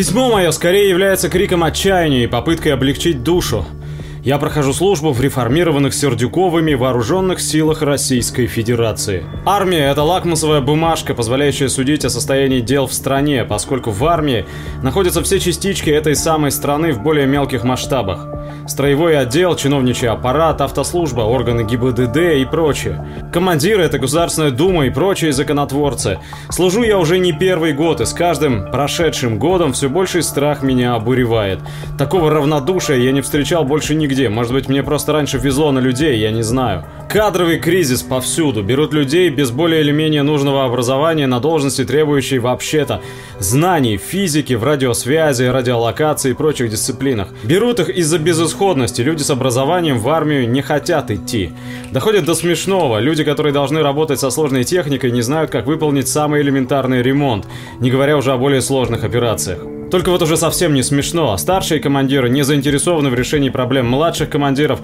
Письмо мое скорее является криком отчаяния и попыткой облегчить душу. Я прохожу службу в реформированных Сердюковыми вооруженных силах Российской Федерации. Армия – это лакмусовая бумажка, позволяющая судить о состоянии дел в стране, поскольку в армии находятся все частички этой самой страны в более мелких масштабах. Строевой отдел, чиновничий аппарат, автослужба, органы ГИБДД и прочее. Командиры – это Государственная Дума и прочие законотворцы. Служу я уже не первый год, и с каждым прошедшим годом все больший страх меня обуревает. Такого равнодушия я не встречал больше нигде. Может быть, мне просто раньше везло на людей, я не знаю. Кадровый кризис повсюду. Берут людей без более или менее нужного образования на должности, требующие вообще-то знаний в физике, в радиосвязи, радиолокации и прочих дисциплинах. Берут их из-за безысходности. Люди с образованием в армию не хотят идти. Доходит до смешного. Люди, которые должны работать со сложной техникой, не знают, как выполнить самый элементарный ремонт, не говоря уже о более сложных операциях. Только вот уже совсем не смешно. Старшие командиры не заинтересованы в решении проблем младших командиров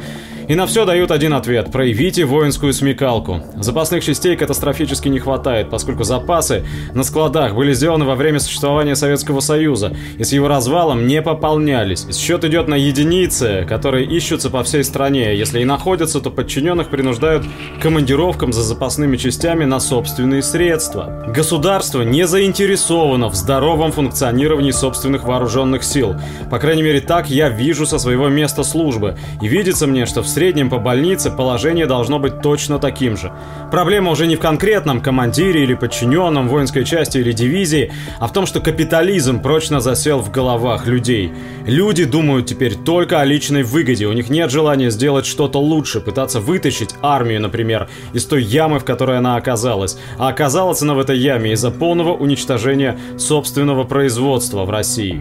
и на все дают один ответ – проявите воинскую смекалку. Запасных частей катастрофически не хватает, поскольку запасы на складах были сделаны во время существования Советского Союза и с его развалом не пополнялись. Счет идет на единицы, которые ищутся по всей стране. Если и находятся, то подчиненных принуждают командировкам за запасными частями на собственные средства. Государство не заинтересовано в здоровом функционировании собственных вооруженных сил. По крайней мере, так я вижу со своего места службы. И видится мне, что в среднем по больнице положение должно быть точно таким же. Проблема уже не в конкретном командире или подчиненном воинской части или дивизии, а в том, что капитализм прочно засел в головах людей. Люди думают теперь только о личной выгоде, у них нет желания сделать что-то лучше, пытаться вытащить армию, например, из той ямы, в которой она оказалась. А оказалась она в этой яме из-за полного уничтожения собственного производства в России.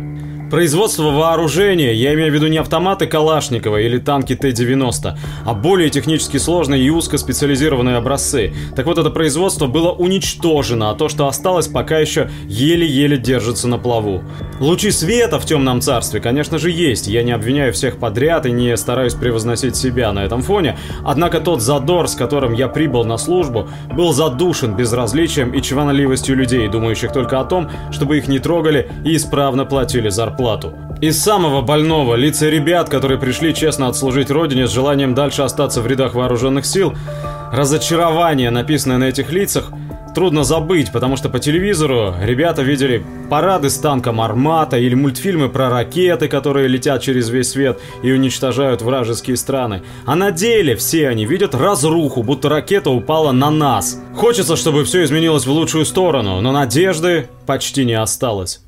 Производство вооружения, я имею в виду не автоматы Калашникова или танки Т-90, а более технически сложные и узкоспециализированные образцы. Так вот, это производство было уничтожено, а то, что осталось, пока еще еле-еле держится на плаву. Лучи света в темном царстве, конечно же, есть. Я не обвиняю всех подряд и не стараюсь превозносить себя на этом фоне. Однако тот задор, с которым я прибыл на службу, был задушен безразличием и чванливостью людей, думающих только о том, чтобы их не трогали и исправно платили зарплату зарплату. Из самого больного лица ребят, которые пришли честно отслужить родине с желанием дальше остаться в рядах вооруженных сил, разочарование, написанное на этих лицах, трудно забыть, потому что по телевизору ребята видели парады с танком «Армата» или мультфильмы про ракеты, которые летят через весь свет и уничтожают вражеские страны. А на деле все они видят разруху, будто ракета упала на нас. Хочется, чтобы все изменилось в лучшую сторону, но надежды почти не осталось.